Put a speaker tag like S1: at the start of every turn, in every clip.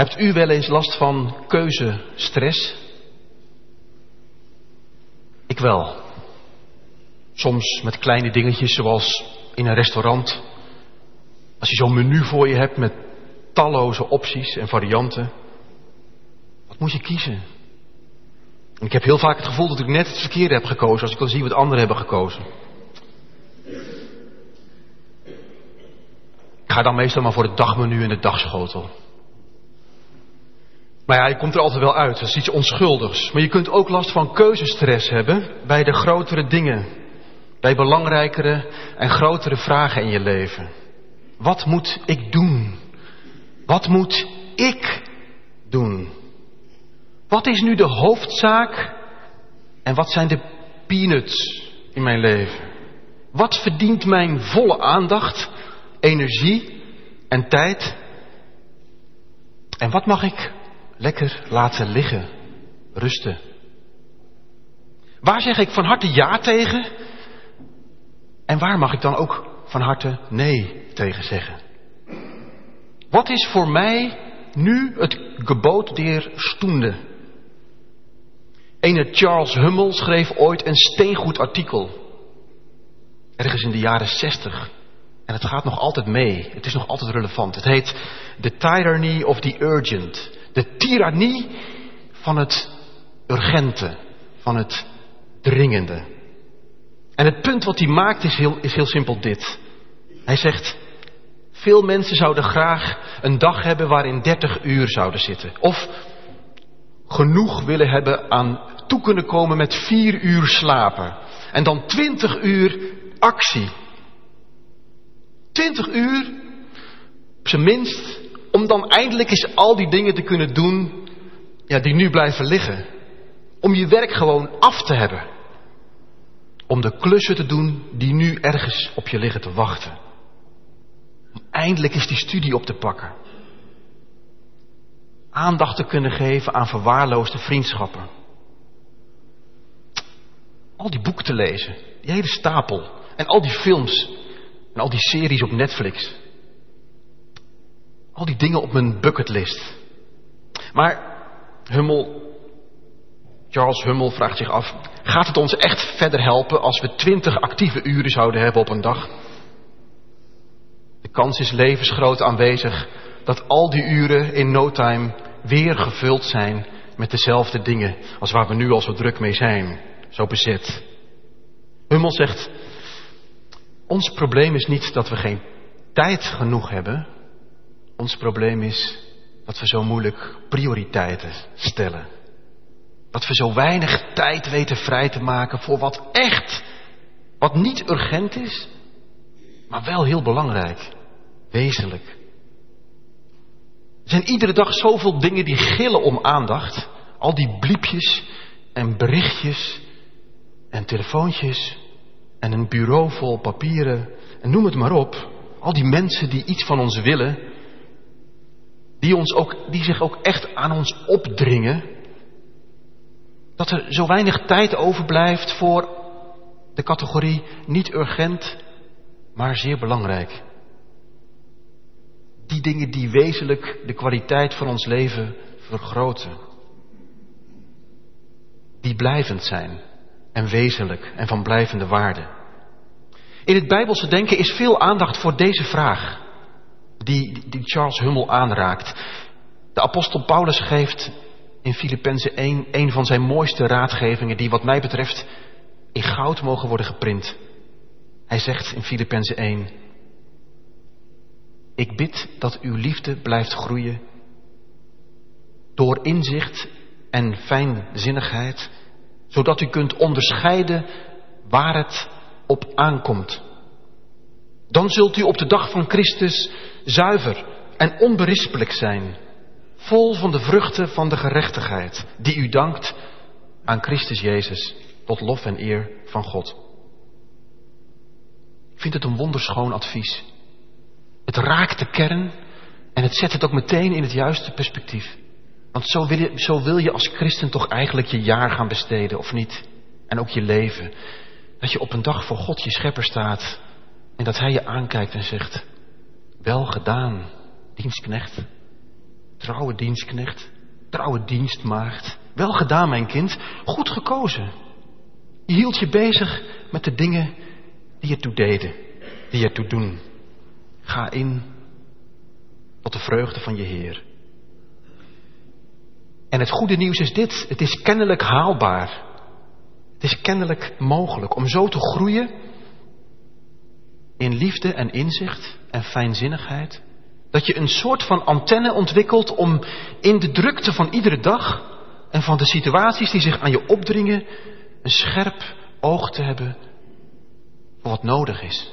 S1: Hebt u wel eens last van keuzestress? Ik wel. Soms met kleine dingetjes zoals in een restaurant. Als je zo'n menu voor je hebt met talloze opties en varianten. Wat moet je kiezen? En ik heb heel vaak het gevoel dat ik net het verkeerde heb gekozen als ik dan zie wat anderen hebben gekozen. Ik ga dan meestal maar voor het dagmenu en het dagschotel. Maar ja, je komt er altijd wel uit. Dat is iets onschuldigs. Maar je kunt ook last van keuzestress hebben bij de grotere dingen. Bij belangrijkere en grotere vragen in je leven. Wat moet ik doen? Wat moet ik doen? Wat is nu de hoofdzaak en wat zijn de peanuts in mijn leven? Wat verdient mijn volle aandacht, energie en tijd? En wat mag ik lekker laten liggen, rusten? Waar zeg ik van harte ja tegen? En waar mag ik dan ook van harte nee tegen zeggen? Wat is voor mij nu het geboot der stoende? Ene Charles Hummel schreef ooit een steengoed artikel. Ergens in de jaren zestig. En het gaat nog altijd mee. Het is nog altijd relevant. Het heet The Tyranny of the Urgent. De tirannie van het urgente. Van het dringende. En het punt wat hij maakt is heel, is heel simpel dit. Hij zegt, veel mensen zouden graag een dag hebben waarin 30 uur zouden zitten. Of genoeg willen hebben aan toe kunnen komen met vier uur slapen. En dan 20 uur actie. 20 uur, op zijn minst, om dan eindelijk eens al die dingen te kunnen doen ja, die nu blijven liggen. Om je werk gewoon af te hebben. Om de klussen te doen die nu ergens op je liggen te wachten. Om eindelijk eens die studie op te pakken. Aandacht te kunnen geven aan verwaarloosde vriendschappen. Al die boeken te lezen. Die hele stapel. En al die films. En al die series op Netflix. Al die dingen op mijn bucketlist. Maar Hummel, Charles Hummel vraagt zich af, gaat het ons echt verder helpen als we twintig actieve uren zouden hebben op een dag? De kans is levensgroot aanwezig dat al die uren in no time weer gevuld zijn met dezelfde dingen als waar we nu al zo druk mee zijn, zo bezet. Hummel zegt, ons probleem is niet dat we geen tijd genoeg hebben. Ons probleem is dat we zo moeilijk prioriteiten stellen. Dat we zo weinig tijd weten vrij te maken voor wat echt, wat niet urgent is, maar wel heel belangrijk, wezenlijk. Er zijn iedere dag zoveel dingen die gillen om aandacht. Al die bliepjes en berichtjes en telefoontjes en een bureau vol papieren en noem het maar op. Al die mensen die iets van ons willen, die, ons ook, die zich ook echt aan ons opdringen. Dat er zo weinig tijd overblijft voor de categorie niet urgent, maar zeer belangrijk. Die dingen die wezenlijk de kwaliteit van ons leven vergroten. Die blijvend zijn en wezenlijk en van blijvende waarde. In het Bijbelse denken is veel aandacht voor deze vraag, die, die Charles Hummel aanraakt. De apostel Paulus geeft in Filippenzen 1 een van zijn mooiste raadgevingen, die wat mij betreft in goud mogen worden geprint. Hij zegt in Filippenzen 1, ik bid dat uw liefde blijft groeien door inzicht en fijnzinnigheid, zodat u kunt onderscheiden waar het op aankomt. Dan zult u op de dag van Christus zuiver en onberispelijk zijn, vol van de vruchten van de gerechtigheid, die u dankt aan Christus Jezus, tot lof en eer van God. Ik vind het een wonderschoon advies. Het raakt de kern en het zet het ook meteen in het juiste perspectief. Want zo wil, je, zo wil je als christen toch eigenlijk je jaar gaan besteden, of niet? En ook je leven. Dat je op een dag voor God je schepper staat en dat Hij je aankijkt en zegt, wel gedaan, dienstknecht. trouwe dienstknecht, trouwe dienstmaagd. Wel gedaan, mijn kind, goed gekozen. Je hield je bezig met de dingen die ertoe deden, die ertoe doen. Ga in tot de vreugde van je Heer. En het goede nieuws is dit: het is kennelijk haalbaar. Het is kennelijk mogelijk om zo te groeien in liefde en inzicht en fijnzinnigheid. Dat je een soort van antenne ontwikkelt om in de drukte van iedere dag en van de situaties die zich aan je opdringen, een scherp oog te hebben voor wat nodig is.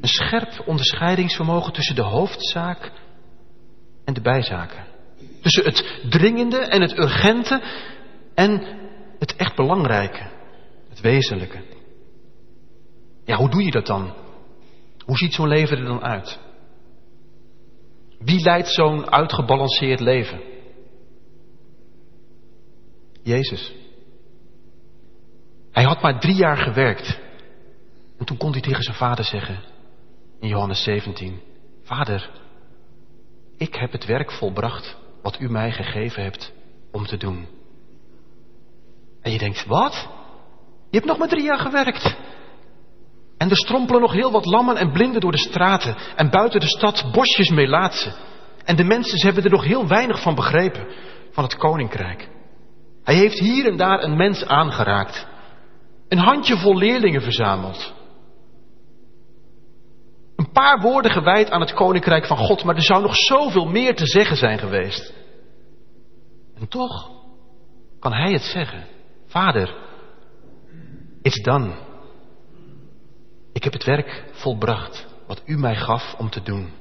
S1: Een scherp onderscheidingsvermogen tussen de hoofdzaak en de bijzaken. Tussen het dringende en het urgente en het echt belangrijke, het wezenlijke. Ja, hoe doe je dat dan? Hoe ziet zo'n leven er dan uit? Wie leidt zo'n uitgebalanceerd leven? Jezus. Hij had maar drie jaar gewerkt. En toen kon hij tegen zijn vader zeggen, in Johannes 17, Vader, ik heb het werk volbracht wat u mij gegeven hebt om te doen. En je denkt, wat? Je hebt nog maar drie jaar gewerkt. En er strompelen nog heel wat lammen en blinden door de straten en buiten de stad bosjes melaatsen. En de mensen ze hebben er nog heel weinig van begrepen, van het koninkrijk. Hij heeft hier en daar een mens aangeraakt. Een handjevol leerlingen verzameld. Een paar woorden gewijd aan het koninkrijk van God, maar er zou nog zoveel meer te zeggen zijn geweest. En toch kan hij het zeggen. Vader, it's done. Ik heb het werk volbracht wat u mij gaf om te doen.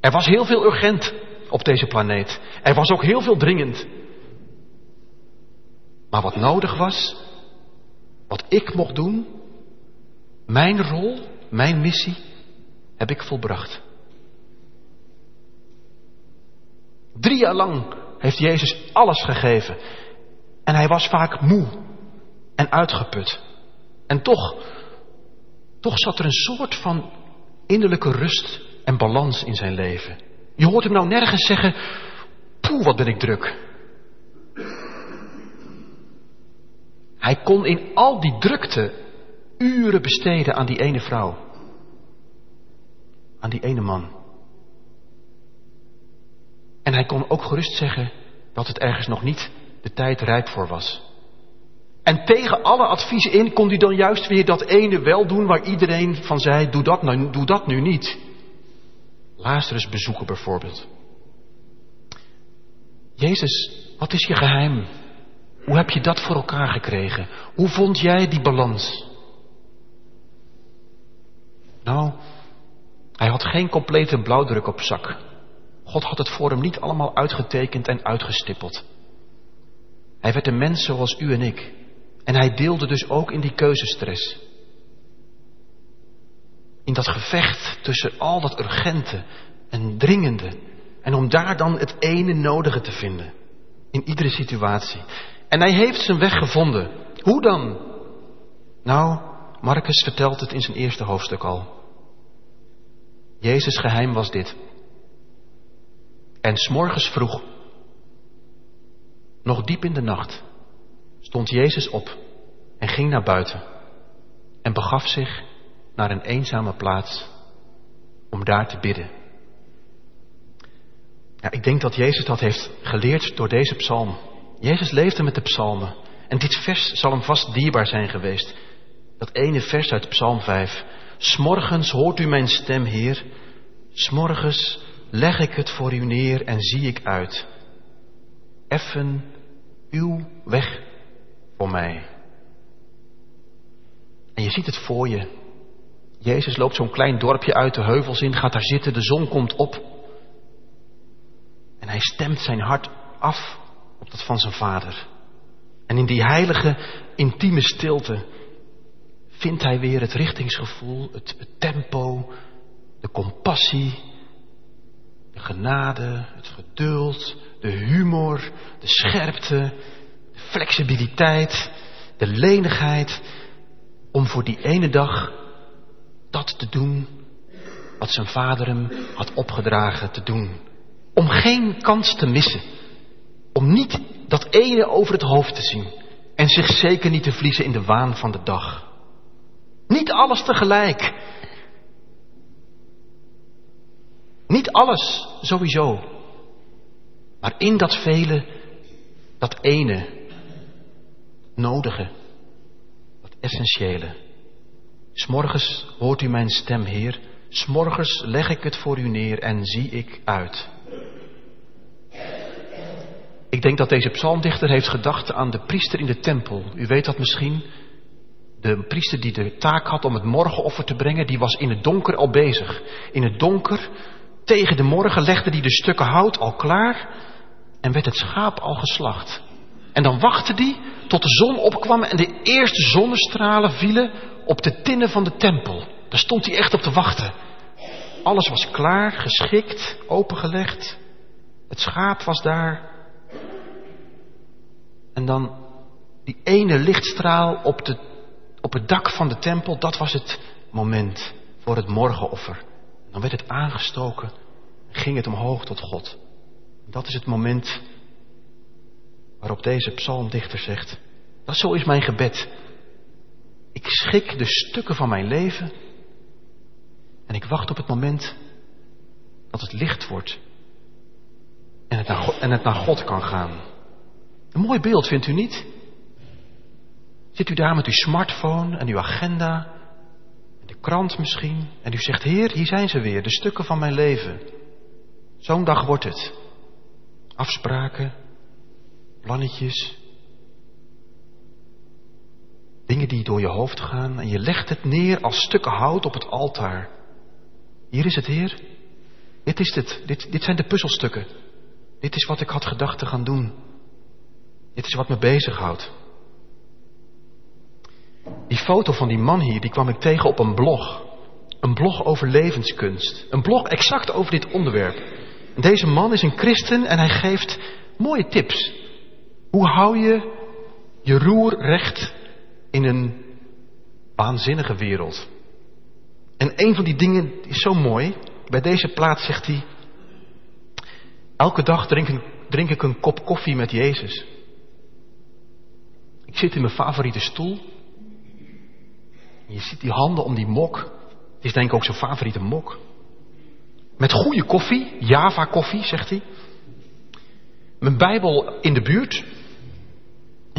S1: Er was heel veel urgent op deze planeet. Er was ook heel veel dringend. Maar wat nodig was, wat ik mocht doen, mijn rol, mijn missie, heb ik volbracht. Drie jaar lang heeft Jezus alles gegeven. En hij was vaak moe en uitgeput. En toch, toch zat er een soort van innerlijke rust en balans in zijn leven. Je hoort hem nou nergens zeggen, poeh, wat ben ik druk. Hij kon in al die drukte uren besteden aan die ene vrouw. Aan die ene man. En hij kon ook gerust zeggen dat het ergens nog niet de tijd rijp voor was. En tegen alle adviezen in kon hij dan juist weer dat ene wel doen waar iedereen van zei, doe dat, nou, doe dat nu niet. Lazarus bezoeken bijvoorbeeld. Jezus, wat is je geheim? Hoe heb je dat voor elkaar gekregen? Hoe vond jij die balans? Nou, hij had geen complete blauwdruk op zak. God had het voor hem niet allemaal uitgetekend en uitgestippeld. Hij werd een mens zoals u en ik. En hij deelde dus ook in die keuzestress. In dat gevecht tussen al dat urgente en dringende. En om daar dan het ene nodige te vinden. In iedere situatie. En hij heeft zijn weg gevonden. Hoe dan? Nou, Marcus vertelt het in zijn eerste hoofdstuk al. Jezus geheim was dit. En s'morgens vroeg, nog diep in de nacht, stond Jezus op en ging naar buiten en begaf zich naar een eenzame plaats om daar te bidden. Ik denk dat Jezus dat heeft geleerd door deze psalm. Jezus leefde met de psalmen. En dit vers zal hem vast dierbaar zijn geweest. Dat ene vers uit Psalm 5. S'morgens hoort u mijn stem, Heer. S'morgens leg ik het voor u neer en zie ik uit. Effen uw weg voor mij. En je ziet het voor je. Jezus loopt zo'n klein dorpje uit de heuvels in, gaat daar zitten, de zon komt op. En hij stemt zijn hart af op dat van zijn vader. En in die heilige, intieme stilte vindt hij weer het richtingsgevoel, het, het tempo, de compassie, de genade, het geduld, de humor, de scherpte, de flexibiliteit, de lenigheid om voor die ene dag dat te doen wat zijn vader hem had opgedragen te doen. Om geen kans te missen. Om niet dat ene over het hoofd te zien. En zich zeker niet te verliezen in de waan van de dag. Niet alles tegelijk. Niet alles sowieso. Maar in dat vele, dat ene, nodige, essentiële. S'morgens hoort u mijn stem, Heer. S'morgens leg ik het voor u neer en zie ik uit. Ik denk dat deze psalmdichter heeft gedacht aan de priester in de tempel. U weet dat misschien. De priester die de taak had om het morgenoffer te brengen, die was in het donker al bezig. In het donker, tegen de morgen, legde hij de stukken hout al klaar en werd het schaap al geslacht. En dan wachtte hij tot de zon opkwam en de eerste zonnestralen vielen op de tinnen van de tempel. Daar stond hij echt op te wachten. Alles was klaar, geschikt, opengelegd. Het schaap was daar. En dan die ene lichtstraal op, de, op het dak van de tempel, dat was het moment voor het morgenoffer. Dan werd het aangestoken en ging het omhoog tot God. Dat is het moment waarop deze psalmdichter zegt, dat zo is mijn gebed. Ik schik de stukken van mijn leven en ik wacht op het moment dat het licht wordt en het naar God, het naar God kan gaan. Een mooi beeld, vindt u niet? Zit u daar met uw smartphone en uw agenda, en de krant misschien, en u zegt, Heer, hier zijn ze weer, de stukken van mijn leven. Zo'n dag wordt het. Afspraken, plannetjes, dingen die door je hoofd gaan en je legt het neer als stukken hout op het altaar. Hier is het, Heer. Dit is het. Dit, dit zijn de puzzelstukken. Dit is wat ik had gedacht te gaan doen. Dit is wat me bezighoudt. Die foto van die man hier, die kwam ik tegen op een blog. Een blog over levenskunst. Een blog exact over dit onderwerp. Deze man is een christen en hij geeft mooie tips. Hoe hou je je roer recht in een waanzinnige wereld? En een van die dingen is zo mooi. Bij deze plaats zegt hij: Elke dag drink, drink ik een kop koffie met Jezus. Ik zit in mijn favoriete stoel. Je ziet die handen om die mok. Het is denk ik ook zijn favoriete mok. Met goede koffie, Java koffie, zegt hij. Mijn Bijbel in de buurt.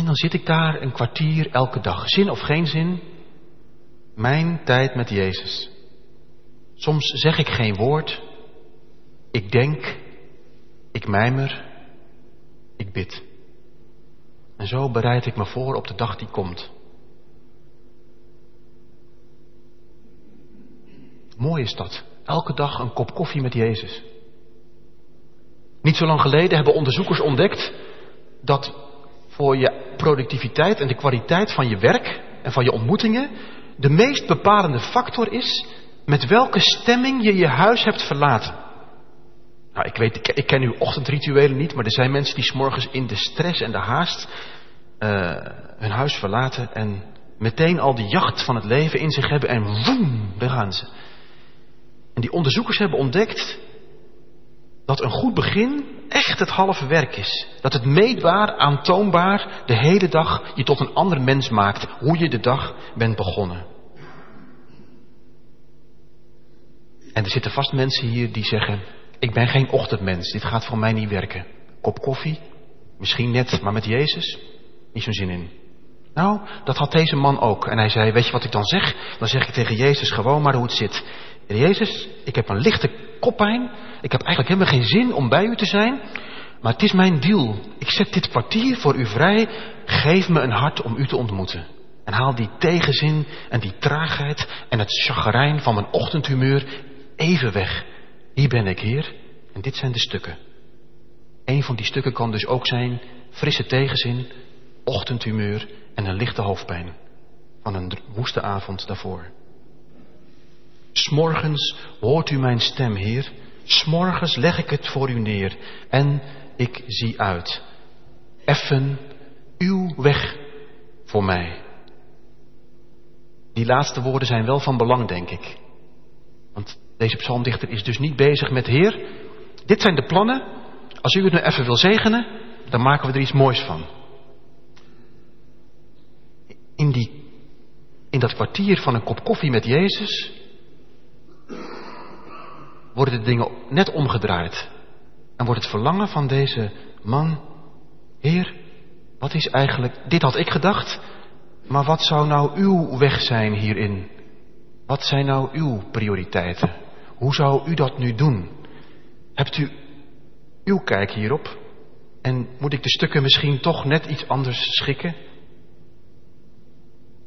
S1: En dan zit ik daar een kwartier elke dag. Zin of geen zin. Mijn tijd met Jezus. Soms zeg ik geen woord. Ik denk. Ik mijmer. Ik bid. En zo bereid ik me voor op de dag die komt. Mooi is dat. Elke dag een kop koffie met Jezus. Niet zo lang geleden hebben onderzoekers ontdekt dat voor je productiviteit en de kwaliteit van je werk en van je ontmoetingen de meest bepalende factor is met welke stemming je je huis hebt verlaten. Nou, ik weet, ik, ken uw ochtendrituelen niet, maar er zijn mensen die s'morgens in de stress en de haast uh, hun huis verlaten en meteen al die jacht van het leven in zich hebben en woem, daar gaan ze. En die onderzoekers hebben ontdekt dat een goed begin echt het halve werk is. Dat het meetbaar, aantoonbaar de hele dag je tot een ander mens maakt, hoe je de dag bent begonnen. En er zitten vast mensen hier die zeggen, ik ben geen ochtendmens, dit gaat voor mij niet werken. Kop koffie, misschien net, maar met Jezus, niet zo'n zin in. Nou, dat had deze man ook. En hij zei, weet je wat ik dan zeg? Dan zeg ik tegen Jezus gewoon maar hoe het zit. Jezus, ik heb een lichte koppijn. Ik heb eigenlijk helemaal geen zin om bij u te zijn. Maar het is mijn deal. Ik zet dit kwartier voor u vrij. Geef me een hart om u te ontmoeten. En haal die tegenzin en die traagheid en het chagrijn van mijn ochtendhumeur even weg. Hier ben ik, Heer. En dit zijn de stukken. Een van die stukken kan dus ook zijn frisse tegenzin, ochtendhumeur en een lichte hoofdpijn. Van een woeste avond daarvoor. S'morgens hoort u mijn stem, Heer. S'morgens leg ik het voor u neer en ik zie uit. Effen uw weg voor mij. Die laatste woorden zijn wel van belang, denk ik. Want Deze psalmdichter is dus niet bezig met Heer. Dit zijn de plannen. Als u het nu even wil zegenen, dan maken we er iets moois van. In, die, in dat kwartier van een kop koffie met Jezus worden de dingen net omgedraaid. En wordt het verlangen van deze man, Heer, wat is eigenlijk, dit had ik gedacht, maar wat zou nou uw weg zijn hierin? Wat zijn nou uw prioriteiten? Hoe zou u dat nu doen? Hebt u uw kijk hierop? En moet ik de stukken misschien toch net iets anders schikken?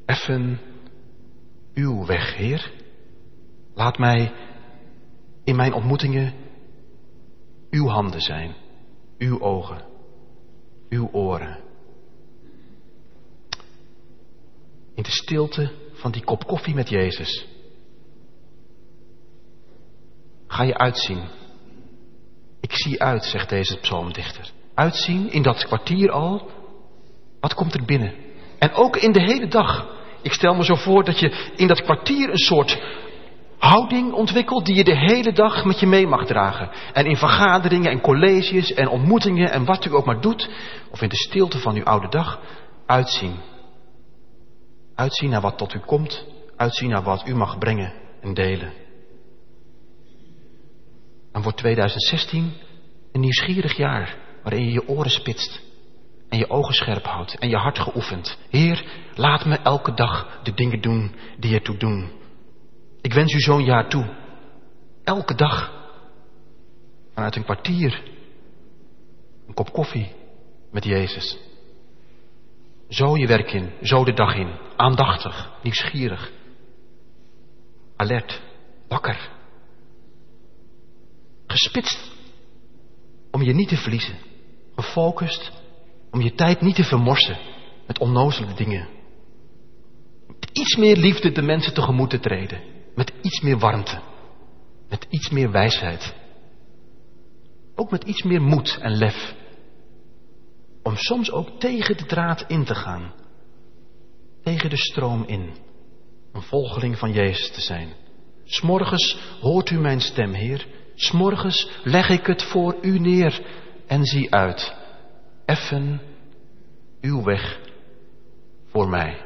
S1: Effen uw weg, Heer. Laat mij in mijn ontmoetingen uw handen zijn, uw ogen, uw oren. In de stilte van die kop koffie met Jezus. Ga je uitzien. Ik zie uit, zegt deze psalmdichter. Uitzien in dat kwartier al. Wat komt er binnen? En ook in de hele dag. Ik stel me zo voor dat je in dat kwartier een soort houding ontwikkelt die je de hele dag met je mee mag dragen. En in vergaderingen en colleges en ontmoetingen en wat u ook maar doet, of in de stilte van uw oude dag, uitzien. Uitzien naar wat tot u komt, uitzien naar wat u mag brengen en delen. Dan wordt 2016 een nieuwsgierig jaar waarin je je oren spitst en je ogen scherp houdt en je hart geoefend. Heer, laat me elke dag de dingen doen die ertoe doen. Ik wens u zo'n jaar toe. Elke dag. Vanuit een kwartier. Een kop koffie met Jezus. Zo je werk in, zo de dag in. Aandachtig, nieuwsgierig. Alert, wakker. Gespitst om je niet te verliezen. Gefocust om je tijd niet te vermorsen met onnozele dingen. Met iets meer liefde de mensen tegemoet te treden. Met iets meer warmte. Met iets meer wijsheid. Ook met iets meer moed en lef. Om soms ook tegen de draad in te gaan. Tegen de stroom in. Een volgeling van Jezus te zijn. S'morgens hoort u mijn stem, Heer. S'morgens leg ik het voor u neer en zie uit. Effen uw weg voor mij.